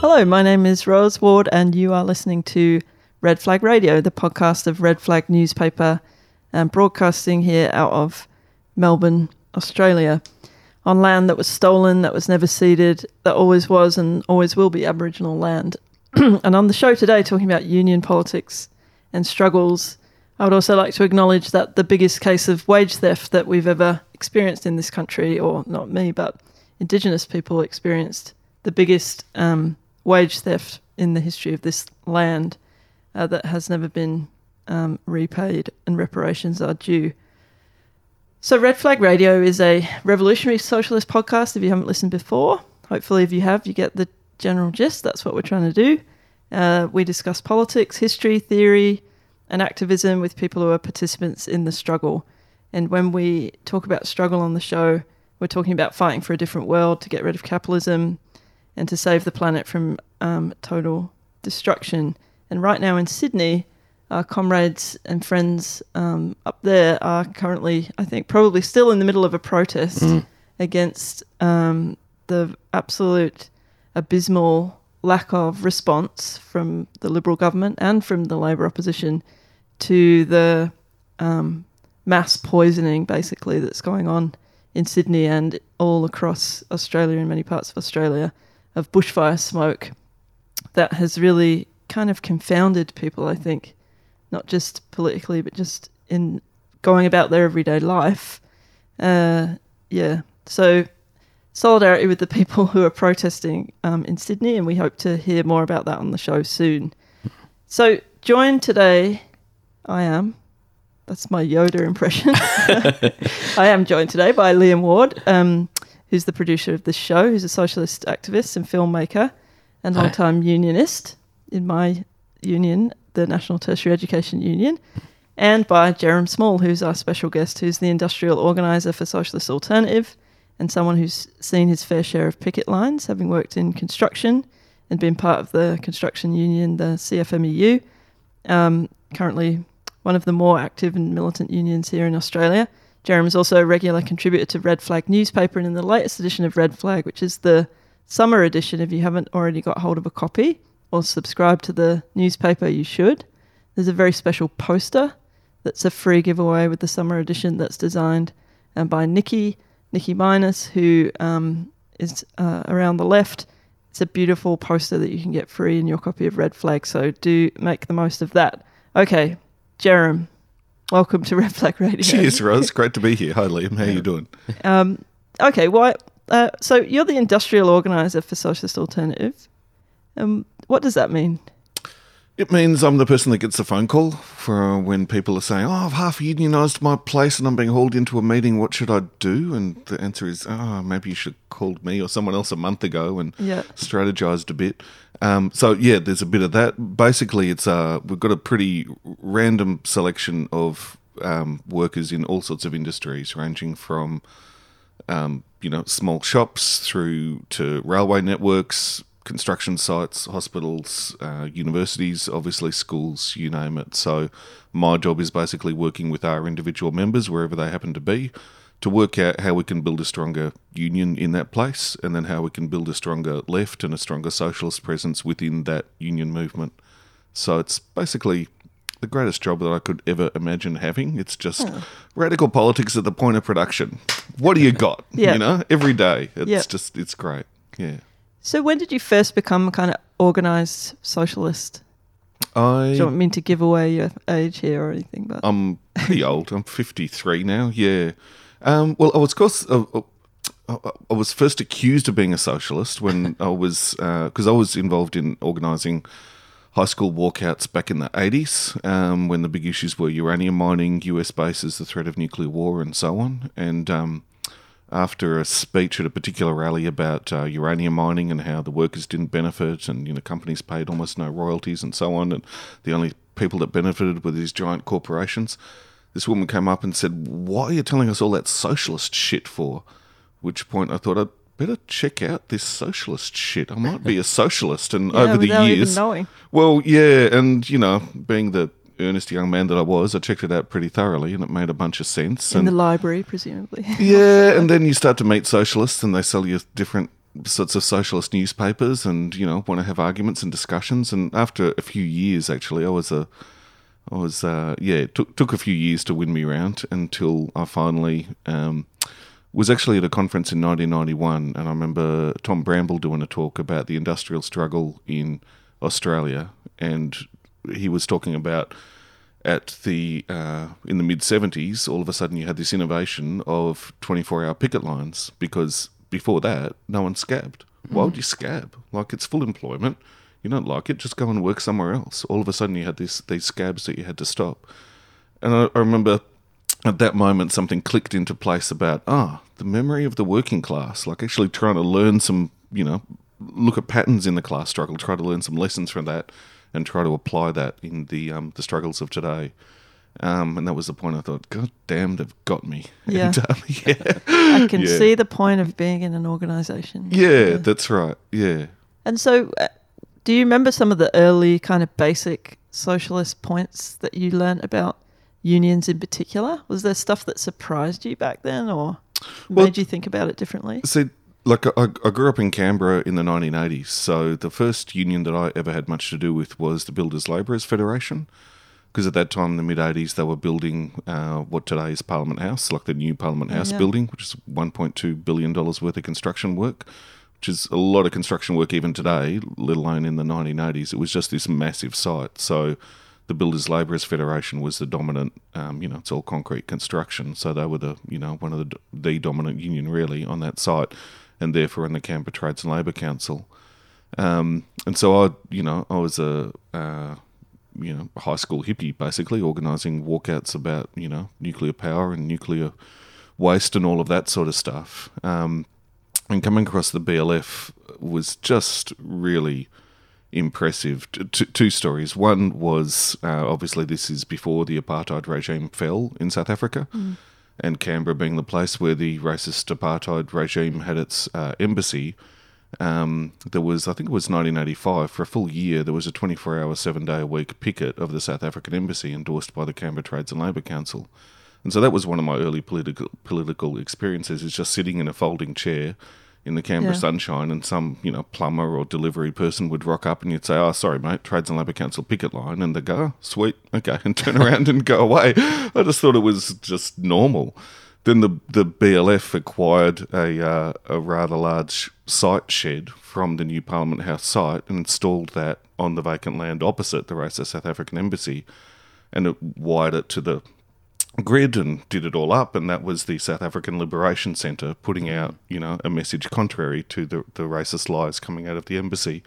Hello, my name is Rose Ward, and you are listening to Red Flag Radio, the podcast of Red Flag newspaper, and broadcasting here out of Melbourne, Australia, on land that was stolen, that was never ceded, that always was and always will be Aboriginal land. and on the show today, talking about union politics and struggles, I would also like to acknowledge that the biggest case of wage theft that we've ever experienced in this country, or not me, but Indigenous people experienced the biggest um, wage theft in the history of this land uh, that has never been um, repaid, and reparations are due. So, Red Flag Radio is a revolutionary socialist podcast. If you haven't listened before, hopefully, if you have, you get the general gist. That's what we're trying to do. Uh, we discuss politics, history, theory, and activism with people who are participants in the struggle. And when we talk about struggle on the show, we're talking about fighting for a different world to get rid of capitalism and to save the planet from um, total destruction. And right now in Sydney, our comrades and friends um, up there are currently, I think, probably still in the middle of a protest against um, the absolute abysmal lack of response from the Liberal government and from the Labor opposition to the um, mass poisoning, basically, that's going on in Sydney and all across Australia and many parts of Australia of bushfire smoke that has really kind of confounded people, I think, not just politically, but just in going about their everyday life. Uh, yeah. So, solidarity with the people who are protesting um, in Sydney, and we hope to hear more about that on the show soon. So, joined today, I am. That's my Yoda impression. I am joined today by Liam Ward, um, who's the producer of this show, who's a socialist activist and filmmaker and long-time unionist in my union, the National Tertiary Education Union, and by Jerome Small, who's our special guest, who's the industrial organizer for Socialist Alternative and someone who's seen his fair share of picket lines, having worked in construction and been part of the construction union, the CFMEU. Um, currently, one of the more active and militant unions here in Australia. Jerem is also a regular contributor to Red Flag newspaper, and in the latest edition of Red Flag, which is the summer edition, if you haven't already got hold of a copy or subscribe to the newspaper, you should. There's a very special poster that's a free giveaway with the summer edition that's designed um, by Nikki, Nikki Minus, who um, is uh, around the left. It's a beautiful poster that you can get free in your copy of Red Flag, so do make the most of that. Okay, Jerome, welcome to Red Flag Radio. Cheers, Rose. Great to be here. Hi, Liam. How are you doing? Um, okay, why? Uh, so you're the industrial organizer for Socialist Alternative. Um, what does that mean? It means I'm the person that gets the phone call for when people are saying, "Oh, I've half unionised my place and I'm being hauled into a meeting. What should I do?" And the answer is, "Oh, maybe you should have called me or someone else a month ago and Yeah. strategized a bit." Um, so yeah, there's a bit of that. Basically, it's uh, we've got a pretty random selection of um, workers in all sorts of industries, ranging from um, you know, small shops through to railway networks, construction sites, hospitals, uh, universities, obviously schools, you name it. So my job is basically working with our individual members wherever they happen to be to work out how we can build a stronger union in that place and then how we can build a stronger left and a stronger socialist presence within that union movement. So it's basically the greatest job that I could ever imagine having. It's just radical politics at the point of production. What do you got? Yeah. You know, every day. It's Yeah. just, it's great. Yeah. So when did you first become a kind of organised socialist? I, Do you want me to give away your age here or anything? But I'm pretty old. I'm 53 now. Yeah. Um, well, I was, of course, uh, uh, I I was first accused of being a socialist when I was, because I was involved in organising high school walkouts back in the 80s um, when the big issues were uranium mining, US bases, the threat of nuclear war, and so on. And um, after a speech at a particular rally about uh, uranium mining and how the workers didn't benefit and you know companies paid almost no royalties and so on and the only people that benefited were these giant corporations this woman came up and said why are you telling us all that socialist shit for which point i thought i'd better check out this socialist shit. I might be a socialist. And Yeah, over the years, well, yeah, and you know, being the earnest young man that I was, I checked it out pretty thoroughly, and it made a bunch of sense. in and the library, presumably. yeah, and then you start to meet socialists, and they sell you different sorts of socialist newspapers, and you know want to have arguments and discussions. And after a few years, actually, I was a, I was uh, yeah, it took took a few years to win me around until I finally um, was actually at a conference in 1991, and I remember Tom Bramble doing a talk about the industrial struggle in Australia, and he was talking about at the uh, in the mid 70s, all of a sudden you had this innovation of 24 hour picket lines because before that, no one scabbed. Why would you scab? Like it's full employment. You don't like it, just go and work somewhere else. All of a sudden, you had this these scabs that you had to stop. And I, I remember at that moment something clicked into place about ah the memory of the working class, like actually trying to learn some, you know, look at patterns in the class struggle, try to learn some lessons from that, and try to apply that in the um, the struggles of today. Um, and that was the point I thought, God damn, they've got me. Yeah. And, um, yeah. I can Yeah. see the point of being in an organization. yeah, that's right. Yeah. And so, uh, do you remember some of the early kind of basic socialist points that you learnt about unions in particular? Was there stuff that surprised you back then or Well- made you think about it differently? See, like I, I grew up in Canberra in the 1980s, so the first union that I ever had much to do with was the Builders Labourers Federation, because at that time, in the mid 80s, they were building uh, what today is Parliament House, like the new Parliament House yeah. building, which is 1.2 billion dollars worth of construction work, which is a lot of construction work even today, let alone in the 1980s. It was just this massive site, so. The Builders Labourers Federation was the dominant, um, you know, it's all concrete construction. So they were the, you know, one of the the dominant union really on that site, and therefore in the Canberra Trades and Labour Council. Um, and so I, you know, I was a, uh, you know, high school hippie basically, organising walkouts about, you know, nuclear power and nuclear waste and all of that sort of stuff. Um, and coming across the BLF was just really impressive. T- two stories. One was uh, obviously this is before the apartheid regime fell in South Africa, and Canberra being the place where the racist apartheid regime had its uh, embassy. Um, there was, I think it was 1985, for a full year, there was a 24 hour, seven day a week picket of the South African embassy endorsed by the Canberra Trades and Labour Council. And so that was one of my early political political experiences, is just sitting in a folding chair in the Canberra Yeah. sunshine, and some you know plumber or delivery person would rock up, and you'd say, "Oh, sorry, mate, Trades and Labour Council picket line," and they go, oh, "Sweet, okay," and turn around and go away. I just thought it was just normal. Then the the BLF acquired a uh, a rather large site shed from the new Parliament House site and installed that on the vacant land opposite the racist South African embassy, and it wired it to the grid and did it all up, and that was the South African Liberation Centre putting out, you know, a message contrary to the, the racist lies coming out of the embassy.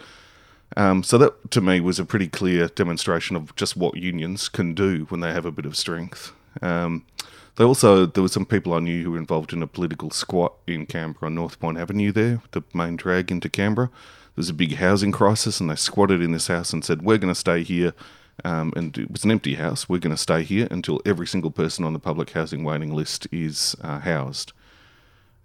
Um, so that, to me, was a pretty clear demonstration of just what unions can do when they have a bit of strength. Um, they also there were some people I knew who were involved in a political squat in Canberra on Northbourne Avenue. There, the main drag into Canberra. There was a big housing crisis, and they squatted in this house and said, "We're going to stay here." Um, and it was an empty house. We're going to stay here until every single person on the public housing waiting list is uh, housed.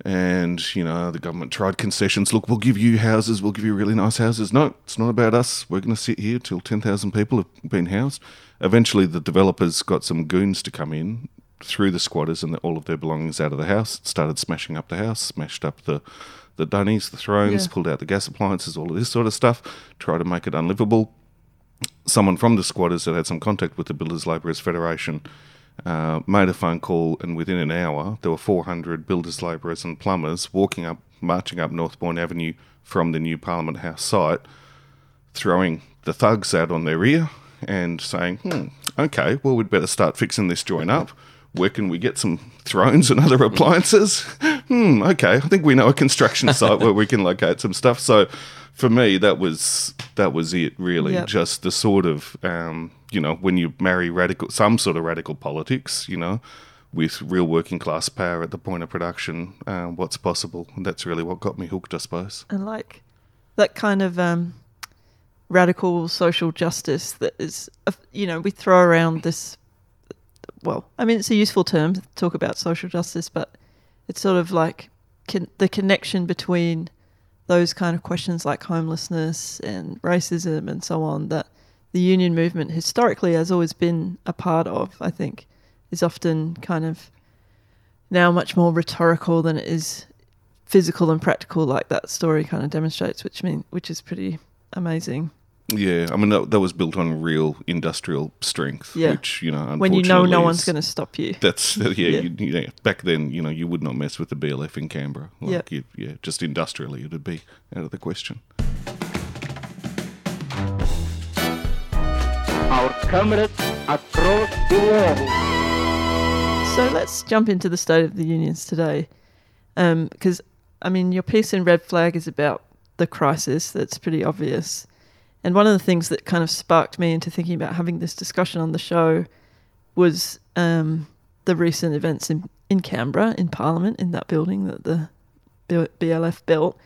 And, you know, the government tried concessions. Look, we'll give you houses. We'll give you really nice houses. No, it's not about us. We're going to sit here till 10,000 people have been housed. Eventually, the developers got some goons to come in, threw the squatters and all of their belongings out of the house, started smashing up the house, smashed up the, the dunnies, the thrones, Yeah. pulled out the gas appliances, all of this sort of stuff, tried to make it unlivable someone from the squatters that had some contact with the Builders Labourers Federation uh, made a phone call, and within an hour, there were 400 builders, labourers, and plumbers walking up, marching up Northbourne Avenue from the new Parliament House site, throwing the thugs out on their rear and saying, hmm, okay, well, we'd better start fixing this joint up. Where can we get some thrones and other appliances? hmm, okay, I think we know a construction site where we can locate some stuff. So for me, that was that was it really. Yep. Just the sort of um, you know, when you marry radical some sort of radical politics, you know, with real working class power at the point of production, uh, what's possible. And that's really what got me hooked, I suppose. and like that kind of um, radical social justice that is, uh, you know, we throw around this. Well, I mean, it's a useful term to talk about social justice, but it's sort of like con- the connection between those kind of questions like homelessness and racism and so on that the union movement historically has always been a part of, I think, is often kind of now much more rhetorical than it is physical and practical, like that story kind of demonstrates, which mean which is pretty amazing. Yeah, I mean that, that was built on real industrial strength, Yeah. which you know, When you know no unfortunately one's going to stop you. That's yeah. Yeah. You, you know, back then, you know, you would not mess with the BLF in Canberra. Like, Yep. you, yeah, just industrially, it would be out of the question. Our comrades across the world. So let's jump into the state of the unions today, um, because I mean your piece in Red Flag is about the crisis. That's pretty obvious, and one of the things that kind of sparked me into thinking about having this discussion on the show was um, the recent events in in Canberra in Parliament in that building that the BLF built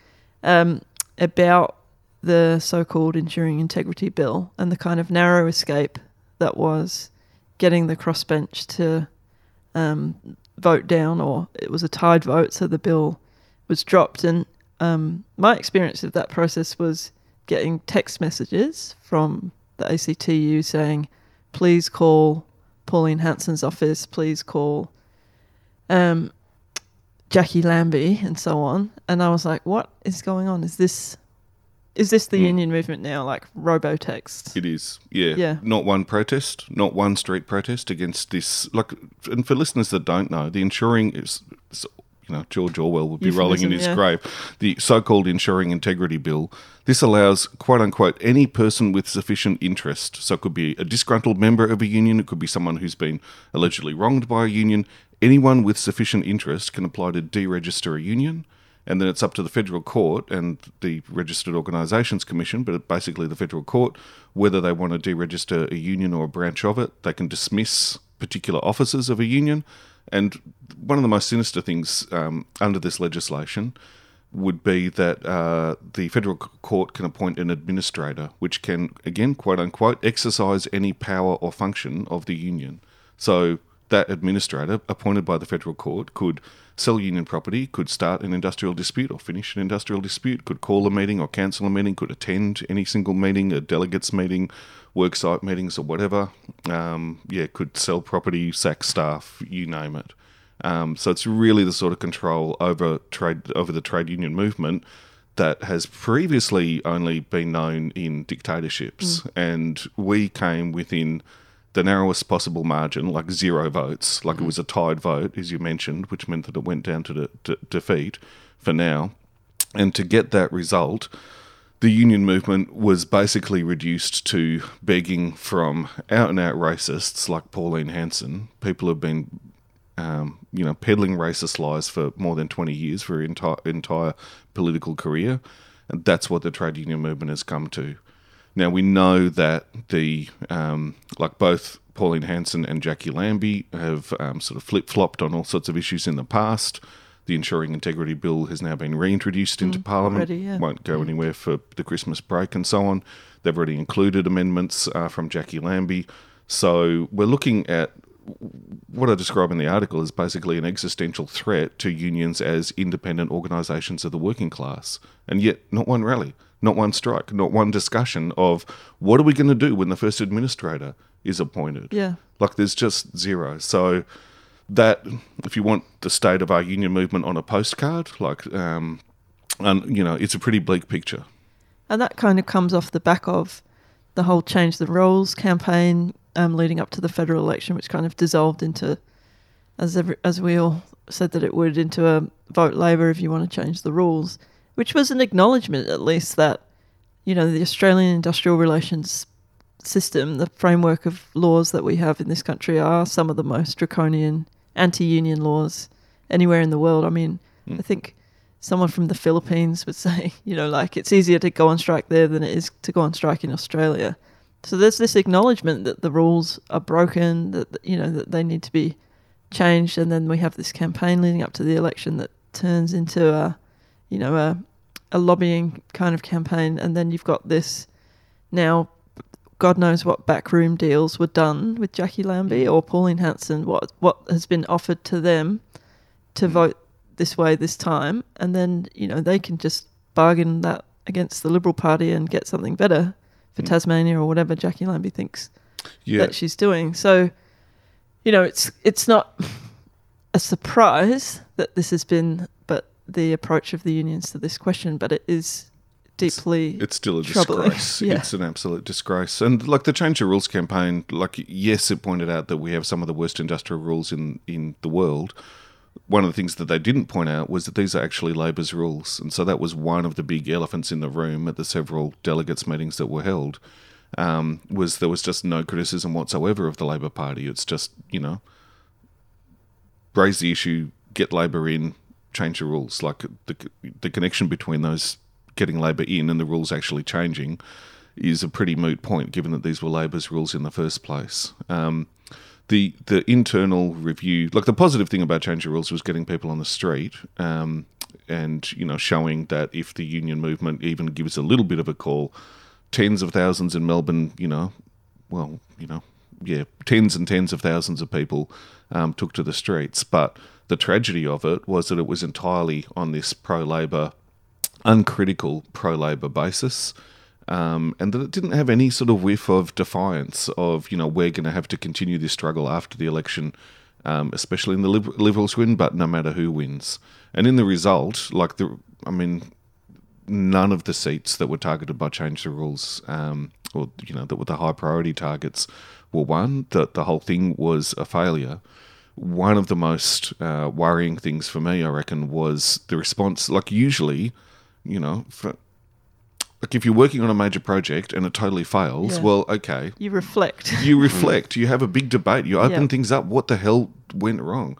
um, about the so-called ensuring integrity bill and the kind of narrow escape that was getting the crossbench to um, vote down, or it was a tied vote, so the bill was dropped. And um, my experience of that process was getting text messages from the ACTU saying, "Please call Pauline Hanson's office. Please call um, Jacqui Lambie," and so on. And I was like, "What is going on? Is this?" Is this the Mm. union movement now, like robo-text? It is, yeah. Yeah. Not one protest, not one street protest against this. Like, and for listeners that don't know, the ensuring is, is- you know, George Orwell would be rolling in his yeah. grave. The so-called ensuring integrity bill. This allows, quote unquote, any person with sufficient interest. So it could be a disgruntled member of a union. It could be someone who's been allegedly wronged by a union. Anyone with sufficient interest can apply to deregister a union and then it's up to the federal court and the Registered Organisations Commission, but basically the federal court, whether they want to deregister a union or a branch of it. They can dismiss particular officers of a union. And one of the most sinister things um, under this legislation would be that uh, the federal court can appoint an administrator, which can, again, quote unquote, exercise any power or function of the union. So that administrator, appointed by the federal court, could sell union property, could start an industrial dispute or finish an industrial dispute, could call a meeting or cancel a meeting, could attend any single meeting, a delegates meeting, worksite meetings or whatever. Um, yeah, could sell property, sack staff, you name it. Um, so it's really the sort of control over trade over the trade union movement that has previously only been known in dictatorships, and we came within the narrowest possible margin, like zero votes, like it was a tied vote, as you mentioned, which meant that it went down to de- de- defeat for now. And to get that result, the union movement was basically reduced to begging from out and out racists like Pauline Hanson. People have been, um, you know, peddling racist lies for more than 20 years for entire, entire political career. And that's what the trade union movement has come to. Now we know that the um, like both Pauline Hanson and Jacqui Lambie have um, sort of flip flopped on all sorts of issues in the past. The Ensuring Integrity Bill has now been reintroduced into Parliament. already, yeah. Won't go anywhere for the Christmas break and so on. They've already included amendments uh, from Jacqui Lambie. So we're looking at what I describe in the article is basically an existential threat to unions as independent organisations of the working class. And yet, not one rally, not one strike, not one discussion of what are we going to do when the first administrator is appointed. Yeah. Like, there's just zero. So, that, if you want the state of our union movement on a postcard, like, um, and, you know, it's a pretty bleak picture. And that kind of comes off the back of the whole change the rules campaign um, leading up to the federal election, which kind of dissolved into, as every, as we all said that it would, into a vote Labor if you want to change the rules, which was an acknowledgement at least that, you know, the Australian industrial relations system, the framework of laws that we have in this country are some of the most draconian anti-union laws anywhere in the world. I mean, hmm. I think someone from the Philippines would say, you know, like it's easier to go on strike there than it is to go on strike in Australia. So there's this acknowledgement that the rules are broken, that you know that they need to be changed, and then we have this campaign leading up to the election that turns into a, you know, a, a lobbying kind of campaign, and then you've got this now. God knows what backroom deals were done with Jacqui Lambie or Pauline Hanson. What what has been offered to them to mm. vote this way this time, and then you know they can just bargain that against the Liberal Party and get something better for mm. Tasmania or whatever Jacqui Lambie thinks Yeah, that she's doing. So, you know, it's it's not a surprise that this has been, but the approach of the unions to this question, but it is deeply it's still a troubling. disgrace. Yeah. It's an absolute disgrace. And like the Change the Rules campaign, like yes, it pointed out that we have some of the worst industrial rules in in the world. One of the things that they didn't point out was that these are actually Labor's rules, and so that was one of the big elephants in the room at the several delegates meetings that were held. Um, was there was just no criticism whatsoever of the Labor Party. It's just you know raise the issue, get Labor in, change the rules. Like the the connection between those getting Labor in and the rules actually changing is a pretty moot point, given that these were Labor's rules in the first place. Um, the the internal review, like the positive thing about change the rules was getting people on the street. Um, and you know, showing that if the union movement even gives a little bit of a call, tens of thousands in Melbourne, you know, well, you know, yeah, tens and tens of thousands of people um, took to the streets. But the tragedy of it was that it was entirely on this pro Labor, uncritical pro Labor basis. Um, and that it didn't have any sort of whiff of defiance of, you know, we're going to have to continue this struggle after the election, um, especially in the Liber- Liberals win, but no matter who wins. And in the result, like the, I mean, none of the seats that were targeted by Change the Rules, um, or you know, that were the high priority targets, were won. That the whole thing was a failure. One of the most uh, worrying things for me, I reckon, was the response. Like usually, you know, for, like if you're working on a major project and it totally fails, Yeah. well, okay, you reflect. you reflect, you have a big debate, you open Yeah. things up. What the hell went wrong?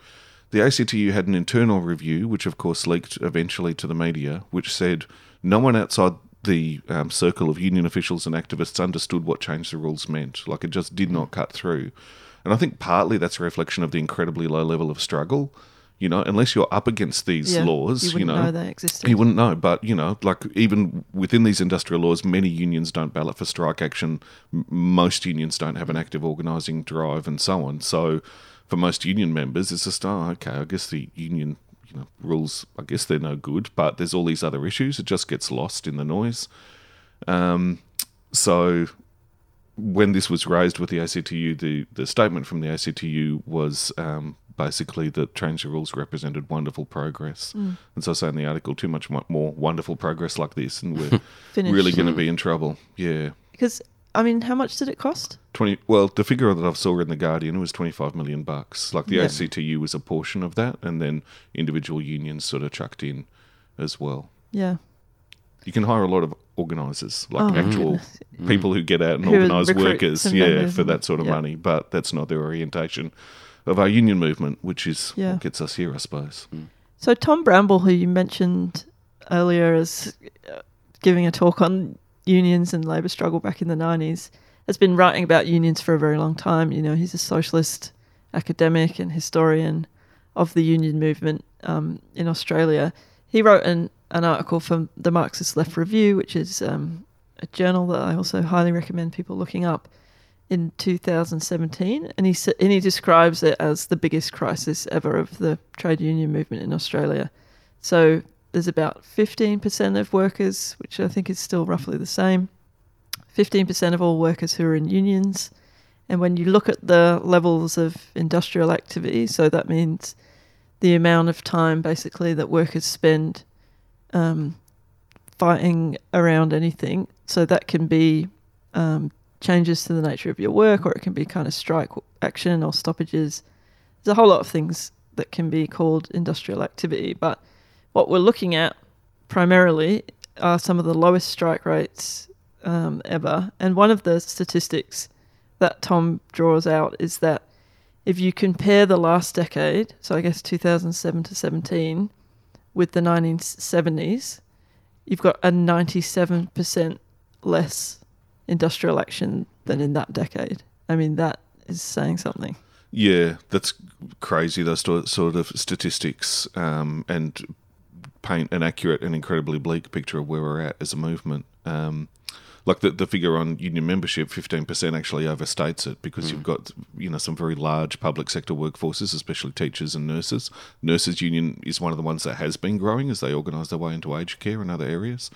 The ACTU had an internal review, which of course leaked eventually to the media, which said no one outside the um, circle of union officials and activists understood what change the rules meant. Like it just did not cut through. And I think partly that's a reflection of the incredibly low level of struggle. You know, unless you're up against these Yeah, laws, you you, wouldn't know, know they existed. you wouldn't know, but you know, like even within these industrial laws, many unions don't ballot for strike action. Most unions don't have an active organising drive, and so on. So, for most union members, it's just oh, okay. I guess the union, you know, rules. I guess they're no good, but there's all these other issues. It just gets lost in the noise. Um, so when this was raised with the ACTU, the, the statement from the ACTU was um, basically that change the rules represented wonderful progress. Mm. And so I say in the article, too much more wonderful progress like this, and we're really going to be mm. in trouble. Yeah. Because I mean, how much did it cost? 20 well the figure that i saw in the guardian was 25 million bucks like the Yeah. actu was a portion of that and then individual unions sort of chucked in as well Yeah. you can hire a lot of organisers, like Oh, actual people who get out and Who organise workers, yeah, for that sort of money. But that's not their orientation of our union movement, which is Yeah. what gets us here, I suppose. So Tom Bramble, who you mentioned earlier as uh, giving a talk on unions and labour struggle back in the nineties, has been writing about unions for a very long time. You know, he's a socialist academic and historian of the union movement um, in Australia. He wrote an, an article from the Marxist Left Review, which is um, a journal that I also highly recommend people looking up in 2017, and he and he describes it as the biggest crisis ever of the trade union movement in Australia. So there's about 15% of workers, which I think is still roughly the same. 15% of all workers who are in unions. And when you look at the levels of industrial activity, so that means the amount of time basically that workers spend um, fighting around anything. So that can be um, changes to the nature of your work, or it can be kind of strike action or stoppages. There's a whole lot of things that can be called industrial activity. But what we're looking at primarily are some of the lowest strike rates um, ever. And one of the statistics that Tom draws out is that if you compare the last decade, so I guess 2007 to 17, with the 1970s, you've got a 97% less industrial action than in that decade. I mean, that is saying something. Yeah, that's crazy. Those sort of statistics, um, and paint an accurate and incredibly bleak picture of where we're at as a movement. Um, like the, the figure on union membership, 15% actually overstates it because you've got, you know, some very large public sector workforces, especially teachers and nurses. Nurses Union is one of the ones that has been growing as they organise their way into aged care and other areas.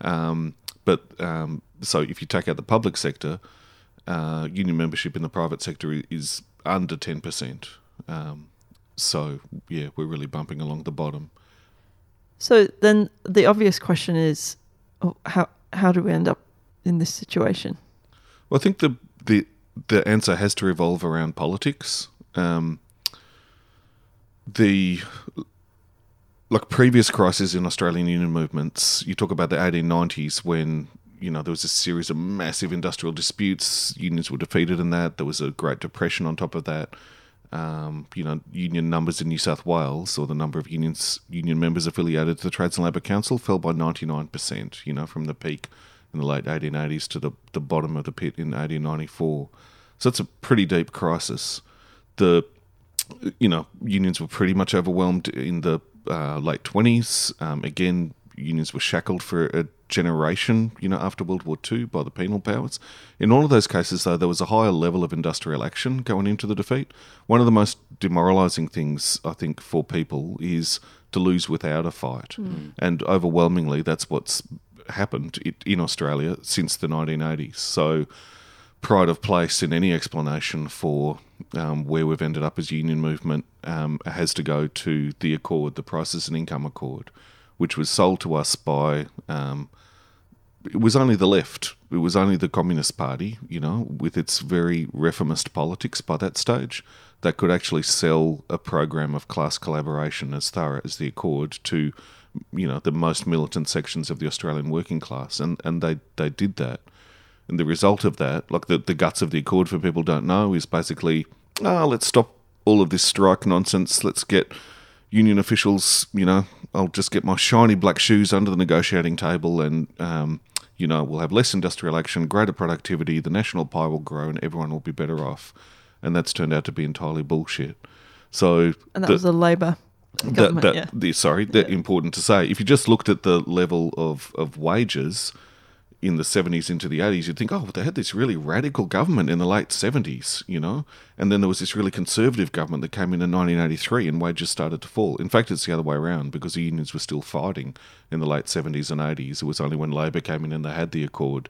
Um, but um, so if you take out the public sector, uh, union membership in the private sector is under 10%. Um, so, yeah, we're really bumping along the bottom. So then the obvious question is, oh, how how do we end up in this situation? Well, I think the the the answer has to revolve around politics. Um, the like previous crises in Australian union movements, you talk about the 1890s when you know there was a series of massive industrial disputes. Unions were defeated in that. There was a Great Depression on top of that. Um, you know, union numbers in New South Wales, or the number of unions union members affiliated to the Trades and Labour Council, fell by 99%. You know, from the peak in the late 1880s to the the bottom of the pit in 1894. So it's a pretty deep crisis. The you know, unions were pretty much overwhelmed in the uh, late 20s. Um, again, unions were shackled for a generation, you know, after World War II by the penal powers. In all of those cases, though, there was a higher level of industrial action going into the defeat. One of the most demoralising things, I think, for people is to lose without a fight. And overwhelmingly, that's what's happened in Australia since the 1980s. So, pride of place in any explanation for um, where we've ended up as union movement um, has to go to the Accord, the Prices and Income Accord, which was sold to us by. Um, it was only the left. It was only the Communist Party, you know, with its very reformist politics by that stage, that could actually sell a program of class collaboration as thorough as the Accord to, you know, the most militant sections of the Australian working class, and and they they did that. And the result of that, like the, the guts of the Accord for people don't know, is basically, ah, let's stop all of this strike nonsense. Let's get union officials, you know, I'll just get my shiny black shoes under the negotiating table and, um, you know, we'll have less industrial action, greater productivity, the national pie will grow and everyone will be better off. And that's turned out to be entirely bullshit. So And that the- was a Labor that, yeah. the, sorry, that important to say. If you just looked at the level of, of wages in the 70s into the 80s, you'd think, oh, they had this really radical government in the late 70s, you know? And then there was this really conservative government that came in in 1983 and wages started to fall. In fact, it's the other way around because the unions were still fighting in the late 70s and 80s. It was only when Labor came in and they had the Accord.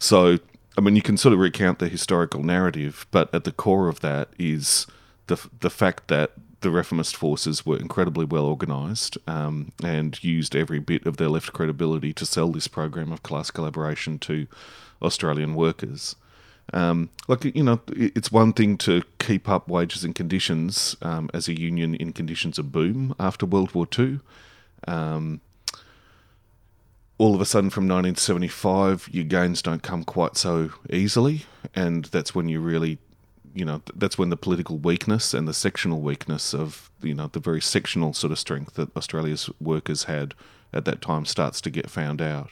So, I mean, you can sort of recount the historical narrative, but at the core of that is the the fact that the reformist forces were incredibly well organised um, and used every bit of their left credibility to sell this program of class collaboration to Australian workers. Um, like you know, it's one thing to keep up wages and conditions um, as a union in conditions of boom after World War Two. Um, all of a sudden, from 1975, your gains don't come quite so easily, and that's when you really, you know, that's when the political weakness and the sectional weakness of, you know, the very sectional sort of strength that Australia's workers had at that time starts to get found out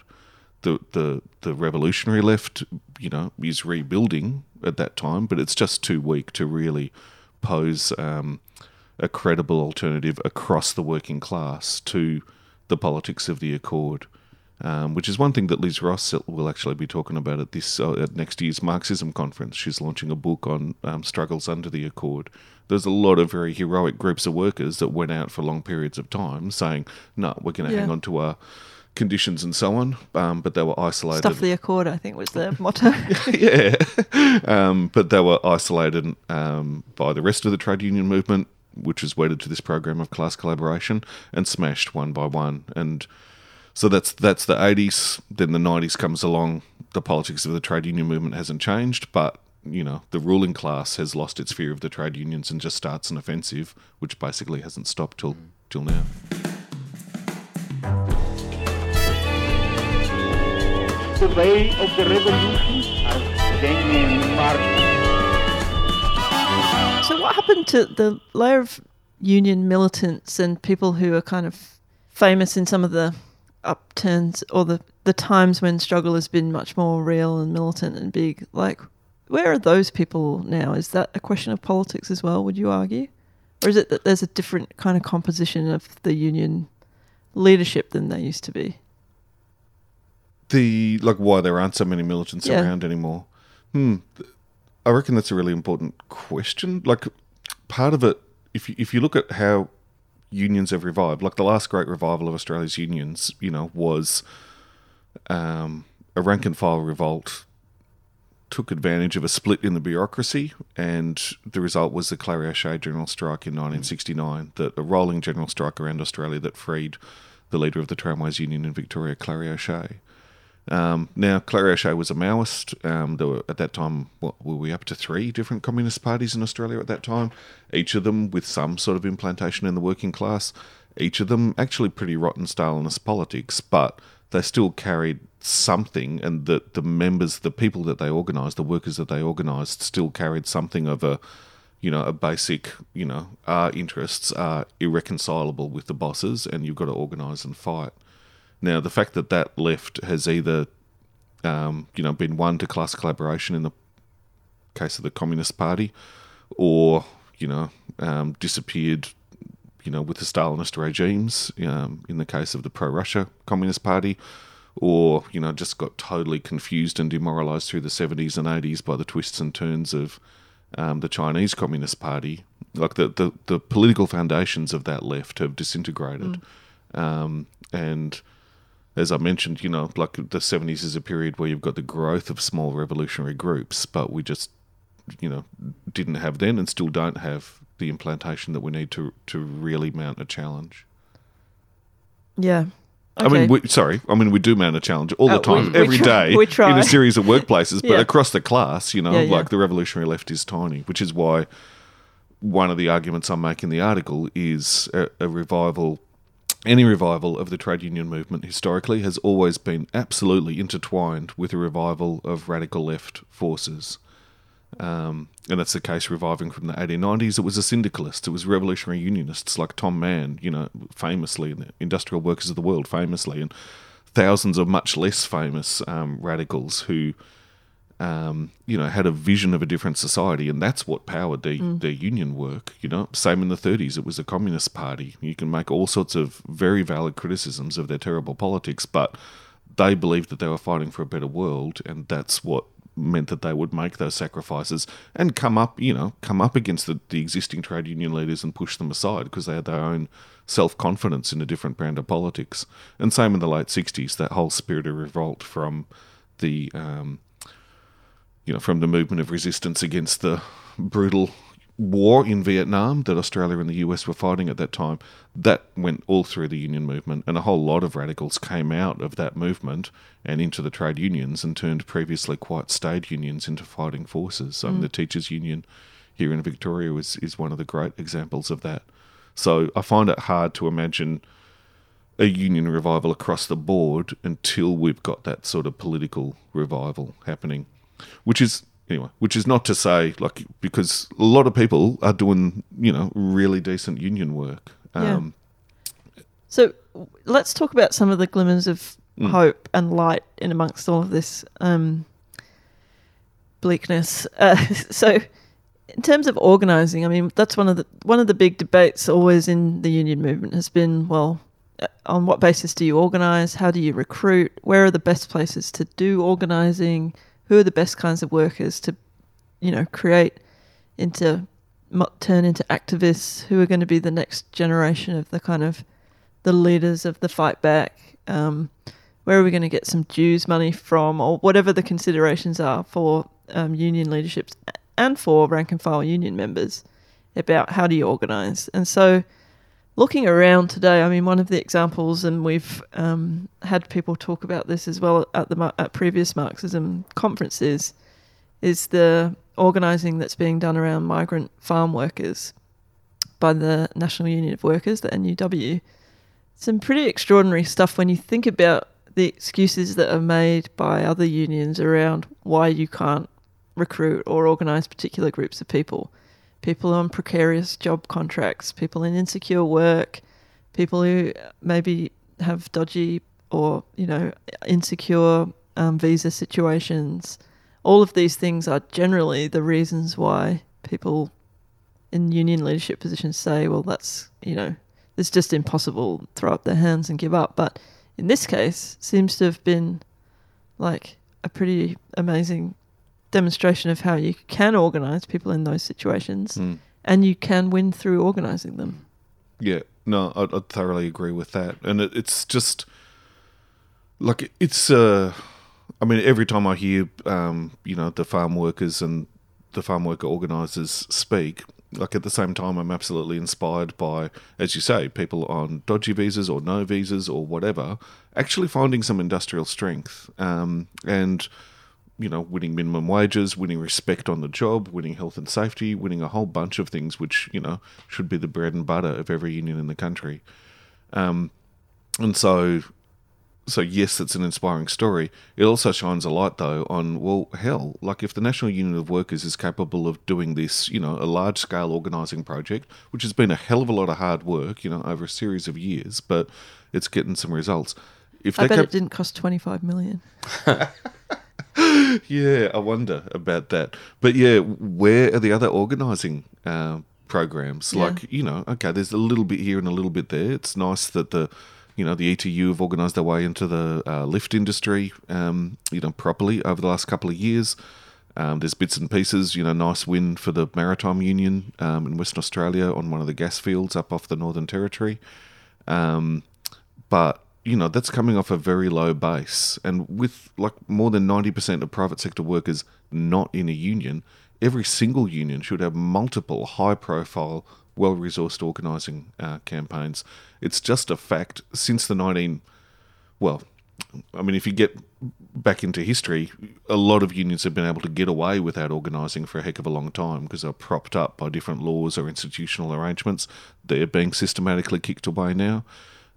the the the revolutionary left, you know, is rebuilding at that time, but it's just too weak to really pose um, a credible alternative across the working class to the politics of the Accord. Um, which is one thing that Liz Ross will actually be talking about at this uh, at next year's Marxism conference. She's launching a book on um, struggles under the Accord. There's a lot of very heroic groups of workers that went out for long periods of time saying, "No, we're going to Yeah. hang on to our conditions and so on," um, but they were isolated. Stuff the Accord, I think, was the motto. yeah, um, but they were isolated um, by the rest of the trade union movement, which was wedded to this program of class collaboration, and smashed one by one. And so that's that's the eighties. Then the nineties comes along. The politics of the trade union movement hasn't changed, but you know the ruling class has lost its fear of the trade unions and just starts an offensive, which basically hasn't stopped till till now. The way of the revolution, as Lenin Marx So, what happened to the layer of union militants and people who are kind of famous in some of the upturns or the, the times when struggle has been much more real and militant and big? Like, where are those people now? Is that a question of politics as well, would you argue? Or is it that there's a different kind of composition of the union leadership than they used to be. the like why there aren't so many militants Yeah. around anymore. Hmm. I reckon that's a really important question. Like part of it, if you, if you look at how unions have revived, like the last great revival of Australia's unions, you know, was um, a rank and file revolt. Took advantage of a split in the bureaucracy, and the result was the Clarrie O'Shea general strike in 1969, that a rolling general strike around Australia that freed the leader of the Tramways Union in Victoria, Clarrie O'Shea. Um, now, Clarrie O'Shea was a Maoist. Um, there were at that time, what were we up to three different communist parties in Australia at that time? Each of them with some sort of implantation in the working class. Each of them actually pretty rotten Stalinist politics, but they still carried something, and the the members, the people that they organised, the workers that they organised, still carried something of a you know, a basic, you know, our interests are irreconcilable with the bosses and you've got to organise and fight. Now, the fact that that left has either, um, you know, been won to class collaboration in the case of the Communist Party or, you know, um, disappeared, you know, with the Stalinist regimes um, in the case of the pro Russia Communist Party or, you know, just got totally confused and demoralised through the 70s and 80s by the twists and turns of um, the Chinese Communist Party. Like the, the, the political foundations of that left have disintegrated. Um, and as I mentioned, you know, like the 70s is a period where you've got the growth of small revolutionary groups, but we just, you know, didn't have then and still don't have the implantation that we need to, to really mount a challenge. Yeah. I mean, we, sorry. I mean, we do mount a challenge all Uh, the time, we- we try- day, try. in a series of workplaces. But Yeah. across the class, you know, Yeah, yeah. like the revolutionary left is tiny, which is why one of the arguments I make in the article is a, a revival. Any revival of the trade union movement historically has always been absolutely intertwined with a revival of radical left forces. Um, and that's the case reviving from the 1890s. It was the syndicalists, it was revolutionary unionists like Tom Mann, you know, famously, and industrial workers of the world, famously, and thousands of much less famous um, radicals who, um, you know, had a vision of a different society, and that's what powered their, their union work. You know, same in the 30s, it was the Communist Party. You can make all sorts of very valid criticisms of their terrible politics, but they believed that they were fighting for a better world, and that's what meant that they would make those sacrifices and come up, you know, come up against the, the existing trade union leaders and push them aside because they had their own self confidence in a different brand of politics. And same in the late '60s, that whole spirit of revolt from the, um, you know, from the movement of resistance against the brutal war in Vietnam that Australia and the US were fighting at that time, that went all through the union movement, and a whole lot of radicals came out of that movement and into the trade unions and turned previously quite staid unions into fighting forces. I mean, the mm. teachers' union here in Victoria is, is one of the great examples of that. So I find it hard to imagine a union revival across the board until we've got that sort of political revival happening, which is anyway, which is not to say like because a lot of people are doing you know really decent union work. Yeah. Um, So let's talk about some of the glimmers of Mm. hope and light in amongst all of this um, bleakness. Uh, so, in terms of organising, I mean, that's one of the one of the big debates always in the union movement has been well, uh, on what basis do you organise? How do you recruit? Where are the best places to do organising? Who are the best kinds of workers to, you know, create into turn into activists who are going to be the next generation of the kind of the leaders of the fight back. Um, where are we going to get some dues money from, or whatever the considerations are for um, union leaderships and for rank and file union members about how do you organise. And so, looking around today, I mean, one of the examples, and we've um, had people talk about this as well at the at previous Marxism conferences, is the organising that's being done around migrant farm workers by the National Union of Workers, the NUW. Some pretty extraordinary stuff when you think about the excuses that are made by other unions around why you can't recruit or organise particular groups of people. People on precarious job contracts, people in insecure work, people who maybe have dodgy or, you know, insecure um, visa situations. All of these things are generally the reasons why people in union leadership positions say, well, that's, you know, it's just impossible throw up their hands and give up. But in this case, seems to have been like a pretty amazing demonstration of how you can organize people in those situations Mm. and you can win through organizing them. Yeah, no, I, I thoroughly agree with that, and it, it's just like it's. Uh, I mean, every time I hear, um, you know, the farm workers and the farm worker organisers speak, like at the same time, I'm absolutely inspired by, as you say, people on dodgy visas or no visas or whatever, actually finding some industrial strength, um, and you know, winning minimum wages, winning respect on the job, winning health and safety, winning a whole bunch of things which, you know, should be the bread and butter of every union in the country. Um, and so, so yes, it's an inspiring story. It also shines a light, though, on, well, hell, like if the National Union of Workers is capable of doing this, you know, a large scale organising project, which has been a hell of a lot of hard work, you know, over a series of years, but it's getting some results. If I bet cap- it didn't cost 25 million. Yeah, I wonder about that. But yeah, where are the other organising uh, programs? Yeah. Like, you know, okay, there's a little bit here and a little bit there. It's nice that the, you know, the ETU have organised their way into the uh, lift industry, um, you know, properly over the last couple of years. Um, there's bits and pieces, you know, nice win for the Maritime Union um, in Western Australia on one of the gas fields up off the Northern Territory. Um, but you know that's coming off a very low base. And with like more than 90% of private sector workers not in a union every single union should have multiple high profile well resourced organizing uh, campaigns. It's just a fact since the 19 well i mean if you get back into history a lot of unions have been able to get away without organising for a heck of a long time because they're propped up by different laws or institutional arrangements. They're being systematically kicked away now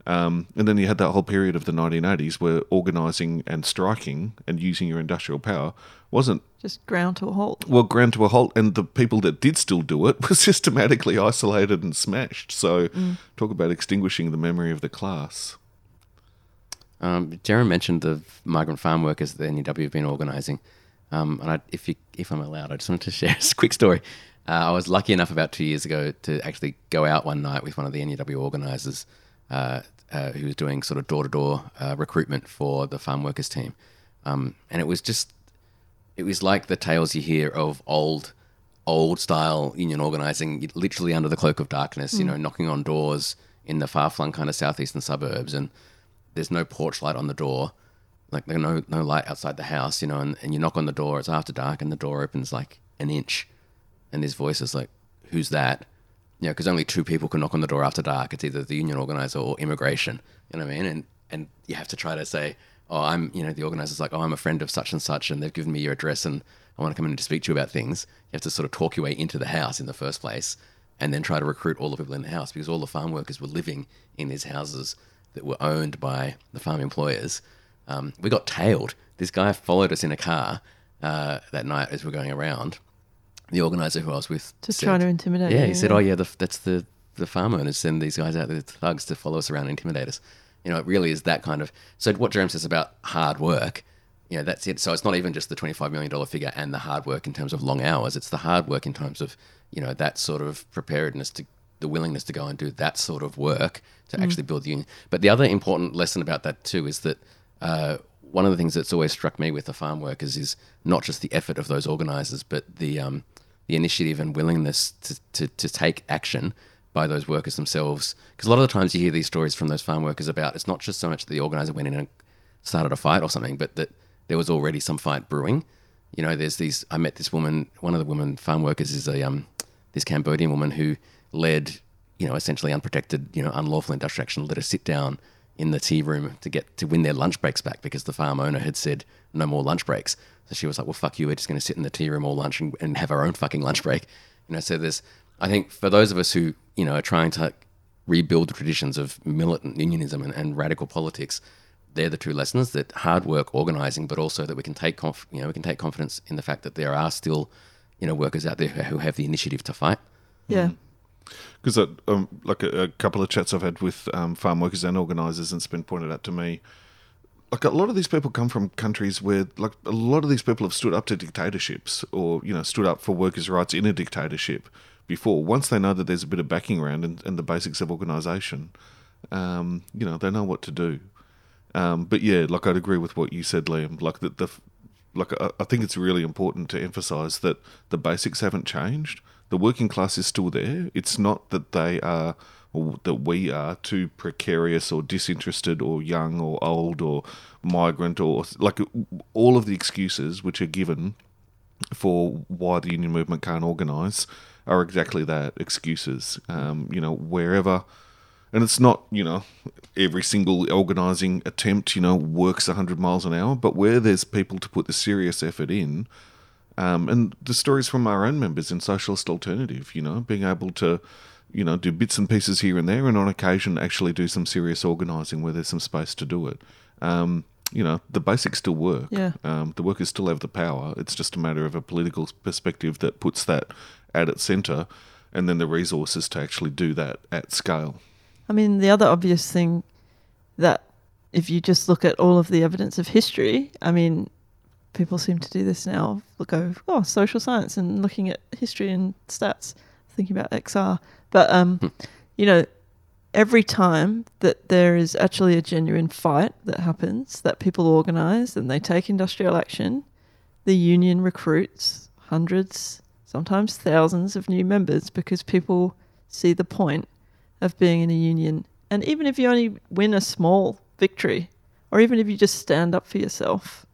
um, and then you had that whole period of the 1980s where organising and striking and using your industrial power wasn't Just ground to a halt. well ground to a halt, and the people that did still do it were systematically isolated and smashed. So, talk about extinguishing the memory of the class. Um, Darren mentioned the migrant farm workers that the NUW have been organising, um, and I, if you, if I'm allowed, I just wanted to share a quick story. Uh, I was lucky enough about two years ago to actually go out one night with one of the NUW organisers uh, uh, who was doing sort of door to door recruitment for the farm workers team, um, and it was just it was like the tales you hear of old old style union organizing literally under the cloak of darkness you know knocking on doors in the far flung kind of southeastern suburbs and there's no porch light on the door. Like there's no no light outside the house you know and, and you knock on the door it's after dark and the door opens like an inch. And this voice is like who's that you know because only two people can knock on the door after dark. It's either the union organizer or immigration. You know what i mean? And and you have to try to say oh i'm you know the organizer's like oh i'm a friend of such and such and they've given me your address and i want to come in to speak to you about things. You have to sort of talk your way into the house in the first place and then try to recruit all the people in the house because all the farm workers were living in these houses that were owned by the farm employers. Um, we got tailed. This guy followed us in a car uh, that night as we we're going around the organizer who I was with Just said- trying to intimidate Yeah, you, he said, "Oh yeah, the, that's the the farm owners send these guys out, the thugs, to follow us around and intimidate us." You know, it really is that kind of. So what Jerome says about hard work, you know, that's it. So it's not even just the twenty five million dollar figure and the hard work in terms of long hours. It's the hard work in terms of you know that sort of preparedness to the willingness to go and do that sort of work to actually build the union. But the other important lesson about that too is that. Uh, one of the things that's always struck me with the farm workers is not just the effort of those organisers, but the um, the initiative and willingness to, to, to take action by those workers themselves. Because a lot of the times you hear these stories from those farm workers about it's not just so much that the organizer went in and started a fight or something, but that there was already some fight brewing. You know, there's these. I met this woman. One of the women farm workers is a um, this Cambodian woman who led, you know, essentially unprotected, you know, unlawful industrial action. Let her sit down in the tea room to get to win their lunch breaks back because the farm owner had said no more lunch breaks. So she was like, "Well, fuck you. We're just going to sit in the tea room all lunch and, and have our own fucking lunch break." You know, so there's. I think for those of us who you know are trying to rebuild the traditions of militant unionism and, and radical politics, they're the two lessons: that hard work, organizing, but also that we can take conf- you know we can take confidence in the fact that there are still you know workers out there who who have the initiative to fight. Yeah. Because um, like a, a couple of chats I've had with um, farm workers and organisers, and it's been pointed out to me. Like a lot of these people come from countries where, like a lot of these people have stood up to dictatorships, or you know, stood up for workers' rights in a dictatorship. before. Once they know that there's a bit of backing around and, and the basics of organisation, um, you know, they know what to do. Um, but yeah, like I'd agree with what you said, Liam. Like that the, like I, I think it's really important to emphasise that the basics haven't changed. The working class is still there. It's not that they are or that we are too precarious or disinterested or young or old or migrant or like all of the excuses which are given for why the union movement can't organise are exactly that excuses. Um, you know, wherever, and it's not, you know, every single organising attempt, you know, works 100 miles an hour, but where there's people to put the serious effort in, um, and the stories from our own members in Socialist Alternative, you know, being able to, you know, do bits and pieces here and there, and on occasion actually do some serious organising where there's some space to do it. Um, you know, the basics still work. Yeah. Um, the workers still have the power. It's just a matter of a political perspective that puts that at its centre and then the resources to actually do that at scale. I mean, the other obvious thing that if you just look at all of the evidence of history, I mean, people seem to do this now. Look go, oh, social science and looking at history and stats, thinking about XR. But, um, you know, every time that there is actually a genuine fight that happens, that people organise and they take industrial action, the union recruits hundreds, sometimes thousands of new members because people see the point of being in a union. And even if you only win a small victory, or even if you just stand up for yourself,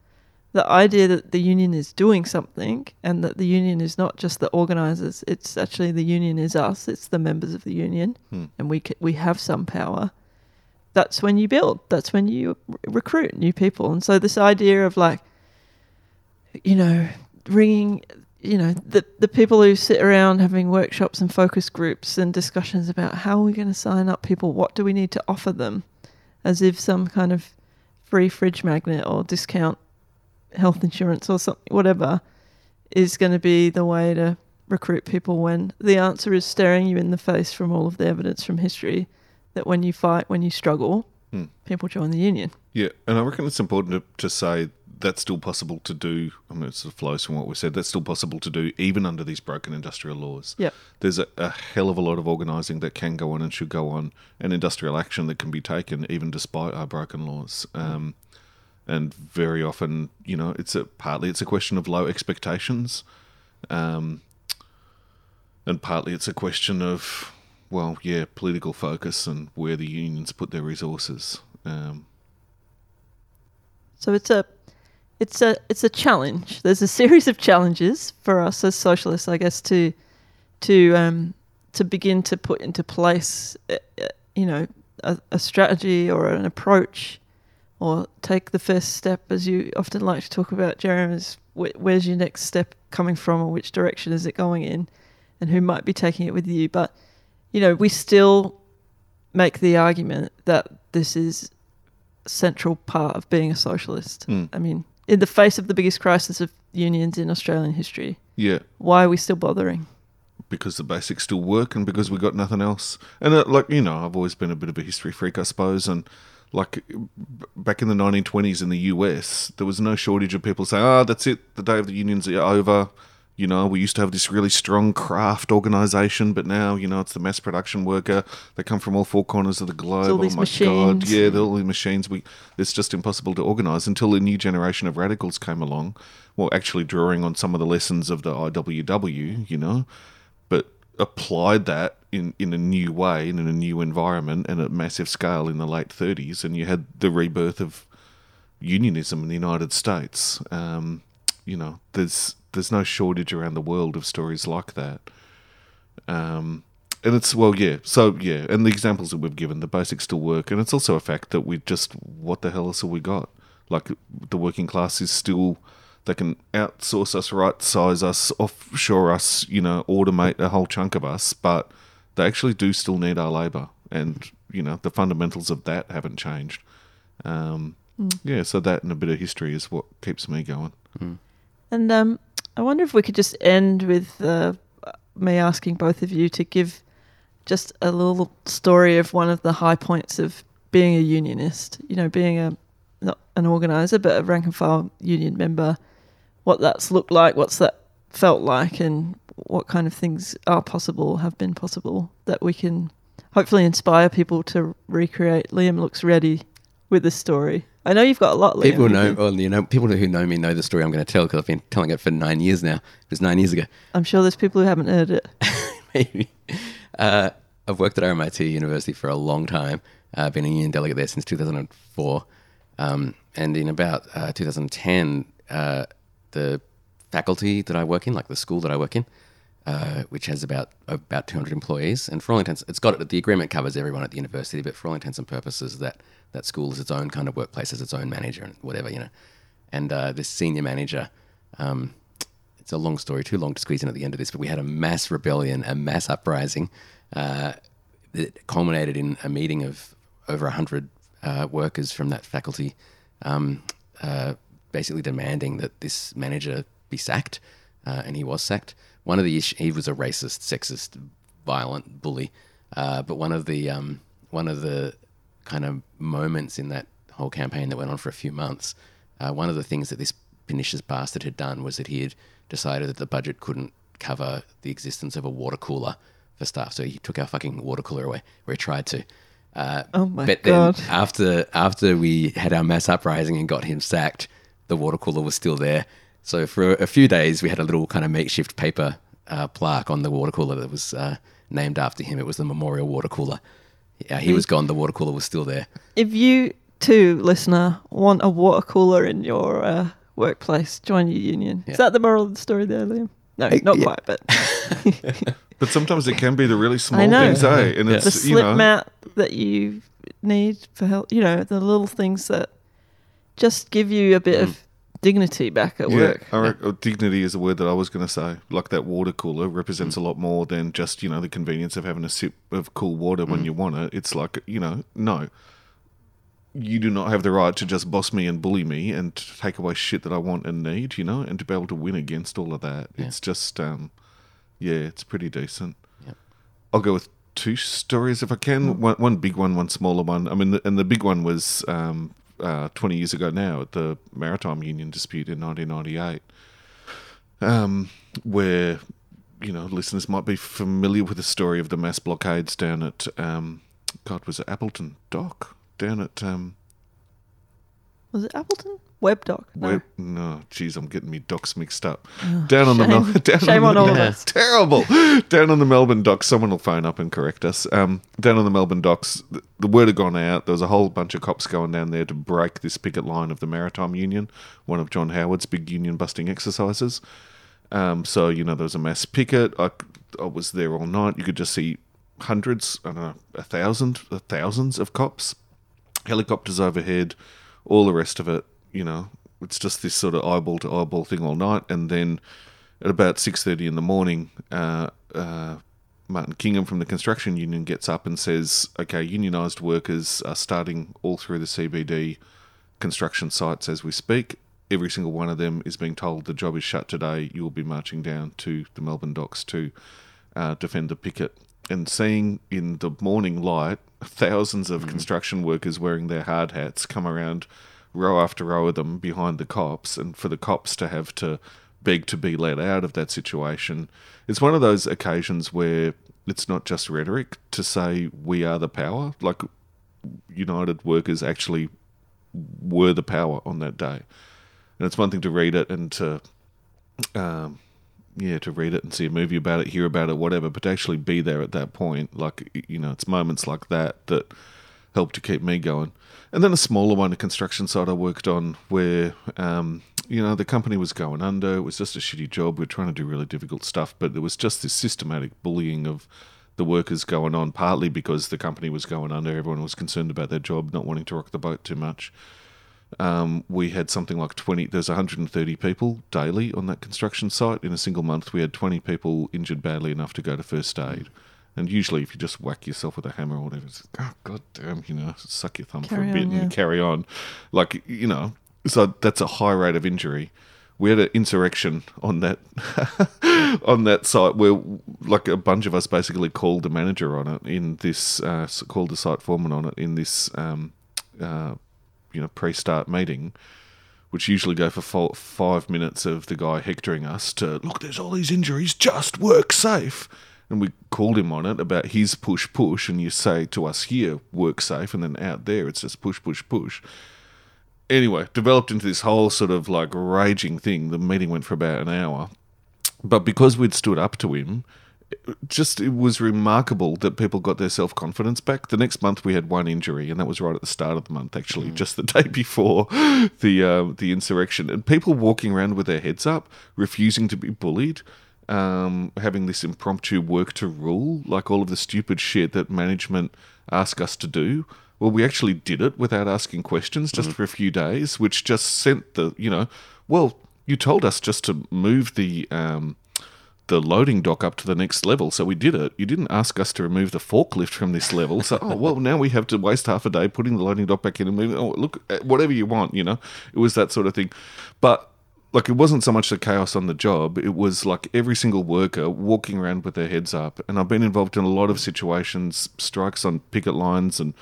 the idea that the union is doing something and that the union is not just the organizers, it's actually the union is us, it's the members of the union, Hmm. and we, ca- we have some power. That's when you build, that's when you r- recruit new people. And so, this idea of like, you know, bringing you know the the people who sit around having workshops and focus groups and discussions about how are we going to sign up people what do we need to offer them as if some kind of free fridge magnet or discount health insurance or something whatever is going to be the way to recruit people when the answer is staring you in the face from all of the evidence from history that when you fight when you struggle Hmm. people join the union Yeah, and I reckon it's important to, to say that's still possible to do. I mean, it sort of flows from what we said. That's still possible to do even under these broken industrial laws. Yep. There's a, a hell of a lot of organising that can go on and should go on, and industrial action that can be taken even despite our broken laws. Um, and very often, you know, it's a partly it's a question of low expectations, um, and partly it's a question of, well, yeah, political focus and where the unions put their resources. Um, So it's a it's a it's a challenge. There's a series of challenges for us as socialists, I guess, to to um, to begin to put into place, uh, uh, you know, a, a strategy or an approach, or take the first step, as you often like to talk about, Jerome. Is wh- where's your next step coming from, or which direction is it going in, and who might be taking it with you? But you know, we still make the argument that this is central part of being a socialist. Mm. I mean, in the face of the biggest crisis of unions in Australian history, yeah, why are we still bothering? because the basics still work and because we got nothing else. And uh, like you know, I've always been a bit of a history freak, I suppose. And like back in the 1920s in the US, there was no shortage of people saying, "Ah, that's it. The day of the unions are over." You know, we used to have this really strong craft organization, but now you know it's the mass production worker. They come from all four corners of the globe. all these oh my god, machines. yeah, they're all the machines. We it's just impossible to organize until a new generation of radicals came along. Well, actually drawing on some of the lessons of the IWW, you know, applied that in, in a new way and in a new environment and at massive scale in the late 30s, and you had the rebirth of unionism in the United States. Um, you know, there's there's no shortage around the world of stories like that. Um, and it's well, yeah. So yeah, and the examples that we've given, the basics still work, and it's also a fact that we just what the hell else have we got? Like the working class is still they can outsource us, right size us, offshore us, you know, automate a whole chunk of us, but they actually do still need our labour, and you know the fundamentals of that haven't changed. Um, Yeah, so that and a bit of history is what keeps me going. And um, I wonder if we could just end with uh, me asking both of you to give just a little story of one of the high points of being a unionist. You know, being a not an organizer, but a rank and file union member. What that's looked like, what's that felt like, and what kind of things are possible, have been possible, that we can hopefully inspire people to recreate. Liam looks ready with this story. I know you've got a lot. Liam. People know, well, you know, people who know me know the story I'm going to tell because I've been telling it for nine years now. It was nine years ago. I'm sure there's people who haven't heard it. maybe. Uh, I've worked at RMIT University for a long time. I've uh, been a union delegate there since 2004. Um, and in about uh, 2010, uh, the faculty that I work in, like the school that I work in, uh, which has about about 200 employees, and for all intents, it's got it. the agreement covers everyone at the university, but for all intents and purposes, that that school is its own kind of workplace, has its own manager and whatever, you know. And uh, this senior manager, um, it's a long story, too long to squeeze in at the end of this, but we had a mass rebellion, a mass uprising uh, that culminated in a meeting of over 100 uh, workers from that faculty um, uh, basically demanding that this manager be sacked, uh, and he was sacked. One of the issues, he was a racist, sexist, violent bully, uh, but one of the um, one of the kind of moments in that whole campaign that went on for a few months, uh, one of the things that this pernicious bastard had done was that he had decided that the budget couldn't cover the existence of a water cooler for staff, so he took our fucking water cooler away, where he tried to. Uh, Oh my but God. then after after we had our mass uprising and got him sacked, the water cooler was still there. So for a few days, we had a little kind of makeshift paper uh, plaque on the water cooler that was uh, named after him. It was the memorial water cooler. Yeah, he was gone. The water cooler was still there. If you too, listener, want a water cooler in your uh, workplace, join your union. Is that the moral of the story there, Liam? No, not yeah. quite, but But sometimes it can be the really small know. things, eh? And the it's you slip know, mat that you need for help, you know, the little things that just give you a bit of dignity back at yeah, work. I reckon, oh, dignity is a word that I was going to say. Like that water cooler represents a lot more than just you know the convenience of having a sip of cool water when you want it. It's like you know, no, you do not have the right to just boss me and bully me and take away shit that I want and need. You know, and to be able to win against all of that, it's just um, yeah, it's pretty decent. Yep. I'll go with two stories if I can. One, one big one, one smaller one. I mean, the, and the big one was um, uh, 20 years ago now at the Maritime Union dispute in 1998, um, where you know listeners might be familiar with the story of the mass blockades down at um, God was it Appleton Dock down at um, Was it Appleton? Webb Dock. No. where, no, geez, I'm getting me docks mixed up. down on the shame. Mel- down Shame on, on the, all of us. Terrible. down on the Melbourne docks, someone will phone up and correct us. Um, down on the Melbourne docks, the, the word had gone out. There was a whole bunch of cops going down there to break this picket line of the Maritime Union, one of John Howard's big union busting exercises. Um, so you know there was a mass picket. I, I was there all night. You could just see hundreds, I don't know, a uh, thousands of cops, helicopters overhead, all the rest of it. You know, it's just this sort of eyeball to eyeball thing all night. And then at about six thirty in the morning, uh, uh, Martin Kingham from the construction union gets up and says, "Okay, unionised workers are starting all through the CBD construction sites as we speak. Every single one of them is being told the job is shut today. You will be marching down to the Melbourne docks to uh, defend the picket. And seeing in the morning light thousands of construction workers wearing their hard hats come around row after row of them behind the cops, and for the cops to have to beg to be let out of that situation, it's one of those occasions where it's not just rhetoric to say we are the power. Like United Workers actually were the power on that day. And it's one thing to read it and to, um, yeah, to read it and see a movie about it, hear about it, whatever, but to actually be there at that point, like, you know, it's moments like that that help to keep me going. And then a smaller one, a construction site I worked on where, um, you know, the company was going under. It was just a shitty job. We were trying to do really difficult stuff, but there was just this systematic bullying of the workers going on, partly because the company was going under. Everyone was concerned about their job, not wanting to rock the boat too much. Um, we had something like 20, there's 130 people daily on that construction site. In a single month, we had 20 people injured badly enough to go to first aid. And usually, if you just whack yourself with a hammer or whatever, it's, oh, god damn, you know, suck your thumb Carry for a bit on, and yeah. carry on. Like, you know, so that's a high rate of injury. We had an insurrection on that on that site where, like, a bunch of us basically called the manager on it in this, uh, called the site foreman on it in this, um, uh, you know, pre-start meeting which usually go for five minutes of the guy hectoring us to look. There's all these injuries. Just work safe. And we called him on it about his push push, and you say to us here, work safe, and then out there it's just push push push anyway, developed into this whole sort of like raging thing. The meeting went for about an hour. But because we'd stood up to him, just it was remarkable that people got their self confidence back. The next month we had one injury, and that was right at the start of the month, actually, just the day before the uh, the insurrection. And people walking around with their heads up, refusing to be bullied, um, having this impromptu work to rule, like all of the stupid shit that management ask us to do. Well, we actually did it without asking questions, just for a few days, which just sent the you know, well, you told us just to move the um, the loading dock up to the next level. So we did it. You didn't ask us to remove the forklift from this level. So, oh, well, now we have to waste half a day putting the loading dock back in and moving. Oh, look, uh, whatever you want, you know, it was that sort of thing. But like, it wasn't so much the chaos on the job, it was like every single worker walking around with their heads up. And I've been involved in a lot of situations, strikes on picket lines and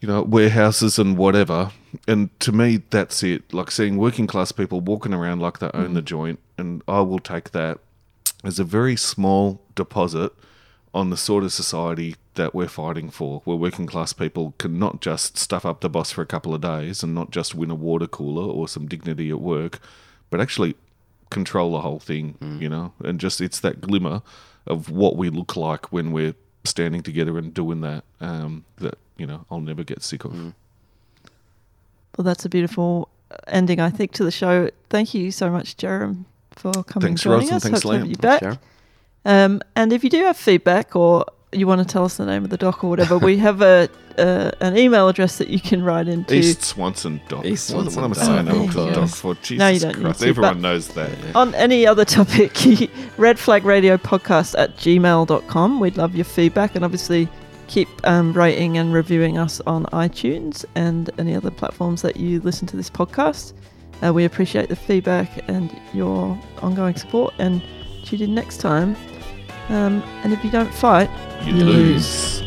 you know, warehouses and whatever. And to me, that's it. Like seeing working class people walking around like they own the mm-hmm. joint, and I will take that as a very small deposit on the sort of society that we're fighting for, where working class people can not just stuff up the boss for a couple of days and not just win a water cooler or some dignity at work, but actually control the whole thing, you know? And just it's that glimmer of what we look like when we're standing together and doing that um, that, you know, I'll never get sick of. Well, that's a beautiful ending, I think, to the show. Thank you so much, Jerome, for coming Thanks, and joining Roz, us. thanks, Hope to have Liam. you back. Sharon. Um, and if you do have feedback or you want to tell us the name of the doc or whatever, we have a uh, an email address that you can write into. East Swanson Dock. East What- Swanson what, am I Doc. saying? Oh, I'm Doc for Jesus No, you don't need Christ. to, Everyone knows that. on any other topic, red flag radio podcast at gmail.com. We'd love your feedback and obviously keep um, rating and reviewing us on iTunes and any other platforms that you listen to this podcast. Uh, we appreciate the feedback and your ongoing support and tune in next time. Um, and if you don't fight, You You lose.